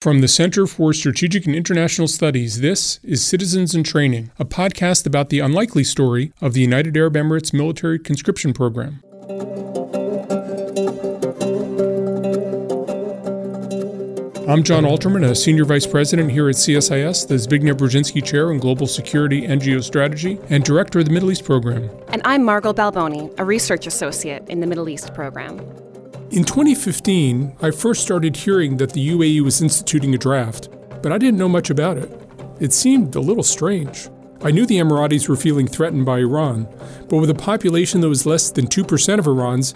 From the Center for Strategic and International Studies, this is Citizens in Training, a podcast about the unlikely story of the United Arab Emirates military conscription program. I'm John Alterman, a Senior Vice President here at CSIS, the Zbigniew Brzezinski Chair in Global Security and Geostrategy, and Director of the Middle East Program. And I'm Margot Balboni, a Research Associate in the Middle East Program. In 2015, I first started hearing that the UAE was instituting a draft, but I didn't know much about it. It seemed a little strange. I knew the Emiratis were feeling threatened by Iran, but with a population that was less than 2% of Iran's,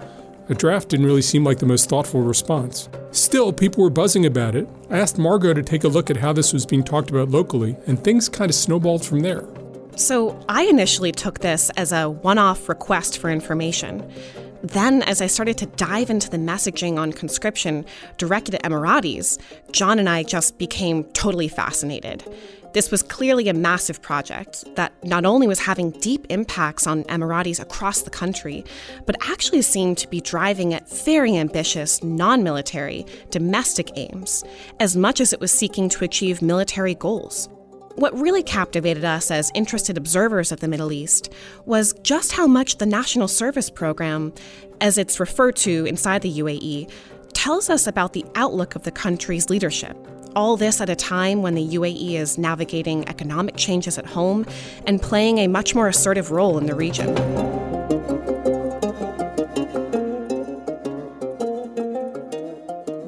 a draft didn't really seem like the most thoughtful response. Still, people were buzzing about it. I asked Margot to take a look at how this was being talked about locally, and things kind of snowballed from there. So, I initially took this as a one off request for information. Then, as I started to dive into the messaging on conscription directed at Emiratis, John and I just became totally fascinated. This was clearly a massive project that not only was having deep impacts on Emiratis across the country, but actually seemed to be driving at very ambitious, non military, domestic aims, as much as it was seeking to achieve military goals. What really captivated us as interested observers of the Middle East was just how much the National Service Program, as it's referred to inside the UAE, tells us about the outlook of the country's leadership all this at a time when the UAE is navigating economic changes at home and playing a much more assertive role in the region.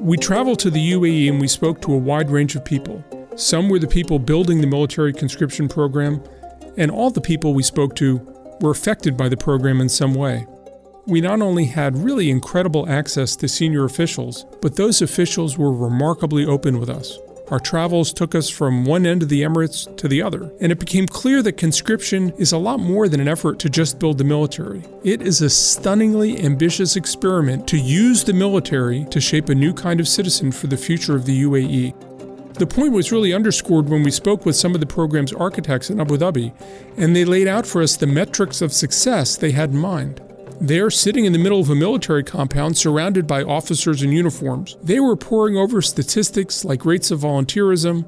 We traveled to the UAE and we spoke to a wide range of people. Some were the people building the military conscription program, and all the people we spoke to were affected by the program in some way we not only had really incredible access to senior officials, but those officials were remarkably open with us. Our travels took us from one end of the Emirates to the other, and it became clear that conscription is a lot more than an effort to just build the military. It is a stunningly ambitious experiment to use the military to shape a new kind of citizen for the future of the UAE. The point was really underscored when we spoke with some of the program's architects in Abu Dhabi, and they laid out for us the metrics of success they had in mind. There, sitting in the middle of a military compound surrounded by officers in uniforms, they were poring over statistics like rates of volunteerism,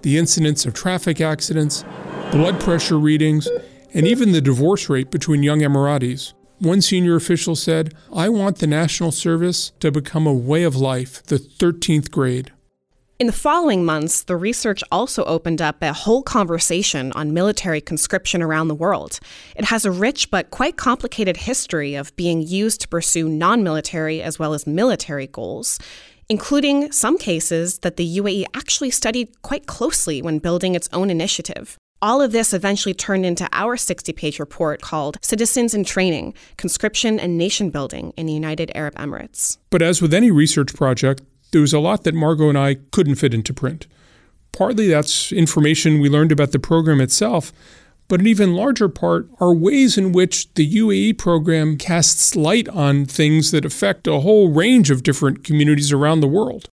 the incidence of traffic accidents, blood pressure readings, and even the divorce rate between young Emiratis. One senior official said, I want the national service to become a way of life, the 13th grade. In the following months, the research also opened up a whole conversation on military conscription around the world. It has a rich but quite complicated history of being used to pursue non military as well as military goals, including some cases that the UAE actually studied quite closely when building its own initiative. All of this eventually turned into our 60 page report called Citizens in Training Conscription and Nation Building in the United Arab Emirates. But as with any research project, there was a lot that Margot and I couldn't fit into print. Partly that's information we learned about the program itself, but an even larger part are ways in which the UAE program casts light on things that affect a whole range of different communities around the world.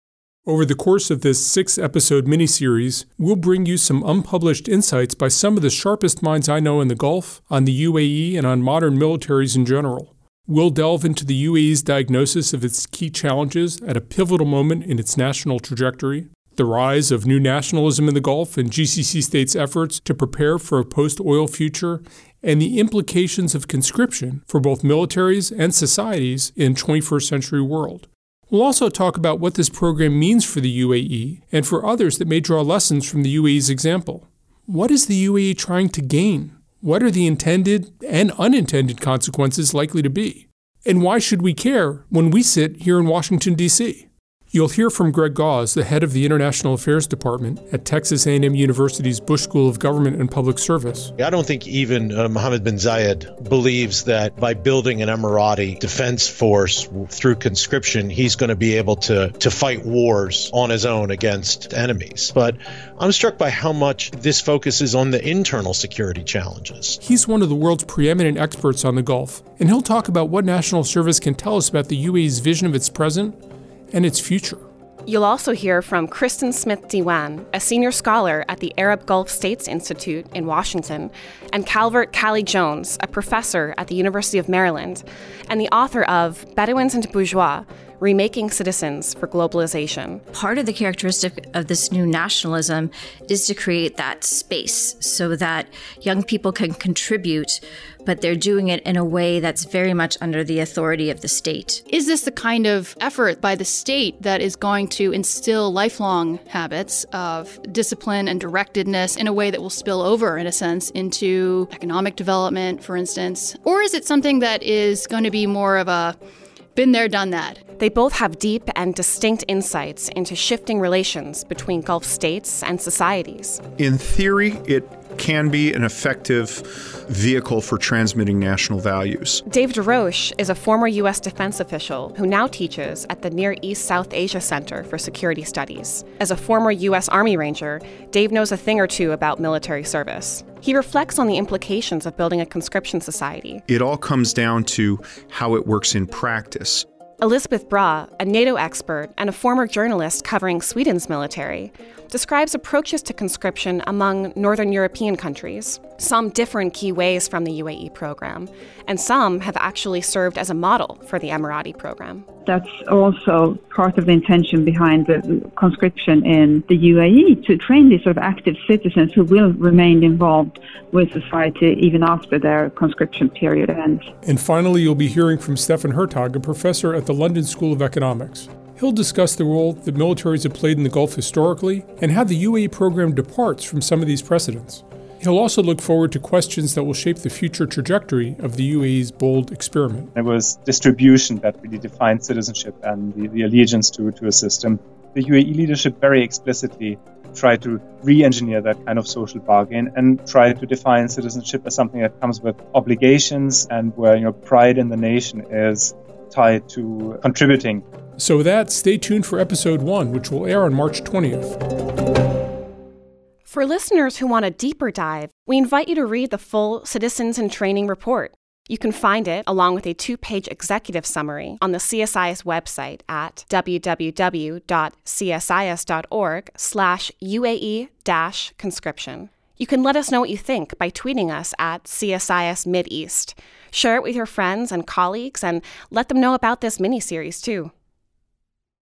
Over the course of this six episode miniseries, we'll bring you some unpublished insights by some of the sharpest minds I know in the Gulf, on the UAE, and on modern militaries in general. We'll delve into the UAE's diagnosis of its key challenges at a pivotal moment in its national trajectory, the rise of new nationalism in the Gulf and GCC states' efforts to prepare for a post oil future, and the implications of conscription for both militaries and societies in 21st century world. We'll also talk about what this program means for the UAE and for others that may draw lessons from the UAE's example. What is the UAE trying to gain? What are the intended and unintended consequences likely to be? And why should we care when we sit here in Washington, D.C.? You'll hear from Greg Gause, the head of the International Affairs Department at Texas A&M University's Bush School of Government and Public Service. I don't think even uh, Mohammed bin Zayed believes that by building an Emirati defense force through conscription, he's going to be able to, to fight wars on his own against enemies. But I'm struck by how much this focuses on the internal security challenges. He's one of the world's preeminent experts on the Gulf, and he'll talk about what national service can tell us about the UAE's vision of its present and its future. You'll also hear from Kristin Smith Diwan, a senior scholar at the Arab Gulf States Institute in Washington, and Calvert Cali Jones, a professor at the University of Maryland, and the author of Bedouins and Bourgeois Remaking Citizens for Globalization. Part of the characteristic of this new nationalism is to create that space so that young people can contribute, but they're doing it in a way that's very much under the authority of the state. Is this the kind of effort by the state that is going to instill lifelong habits of discipline and directedness in a way that will spill over, in a sense, into economic development, for instance? Or is it something that is going to be more of a been there, done that. They both have deep and distinct insights into shifting relations between Gulf states and societies. In theory, it can be an effective vehicle for transmitting national values. Dave DesRoches is a former U.S. defense official who now teaches at the Near East South Asia Center for Security Studies. As a former U.S. Army Ranger, Dave knows a thing or two about military service. He reflects on the implications of building a conscription society. It all comes down to how it works in practice. Elizabeth Braw, a NATO expert and a former journalist covering Sweden's military, describes approaches to conscription among Northern European countries. Some differ in key ways from the UAE program, and some have actually served as a model for the Emirati program. That's also part of the intention behind the conscription in the UAE to train these sort of active citizens who will remain involved with society even after their conscription period ends. And finally, you'll be hearing from Steffen Hertog, a professor at the London School of Economics. He'll discuss the role that militaries have played in the Gulf historically and how the UAE program departs from some of these precedents. He'll also look forward to questions that will shape the future trajectory of the UAE's bold experiment. It was distribution that really defined citizenship and the, the allegiance to, to a system. The UAE leadership very explicitly tried to re engineer that kind of social bargain and try to define citizenship as something that comes with obligations and where you know, pride in the nation is tied to contributing so, with that, stay tuned for episode one, which will air on March 20th. For listeners who want a deeper dive, we invite you to read the full Citizens in Training report. You can find it along with a two page executive summary on the CSIS website at www.csis.org slash UAE conscription. You can let us know what you think by tweeting us at CSIS Mideast. Share it with your friends and colleagues and let them know about this mini series too.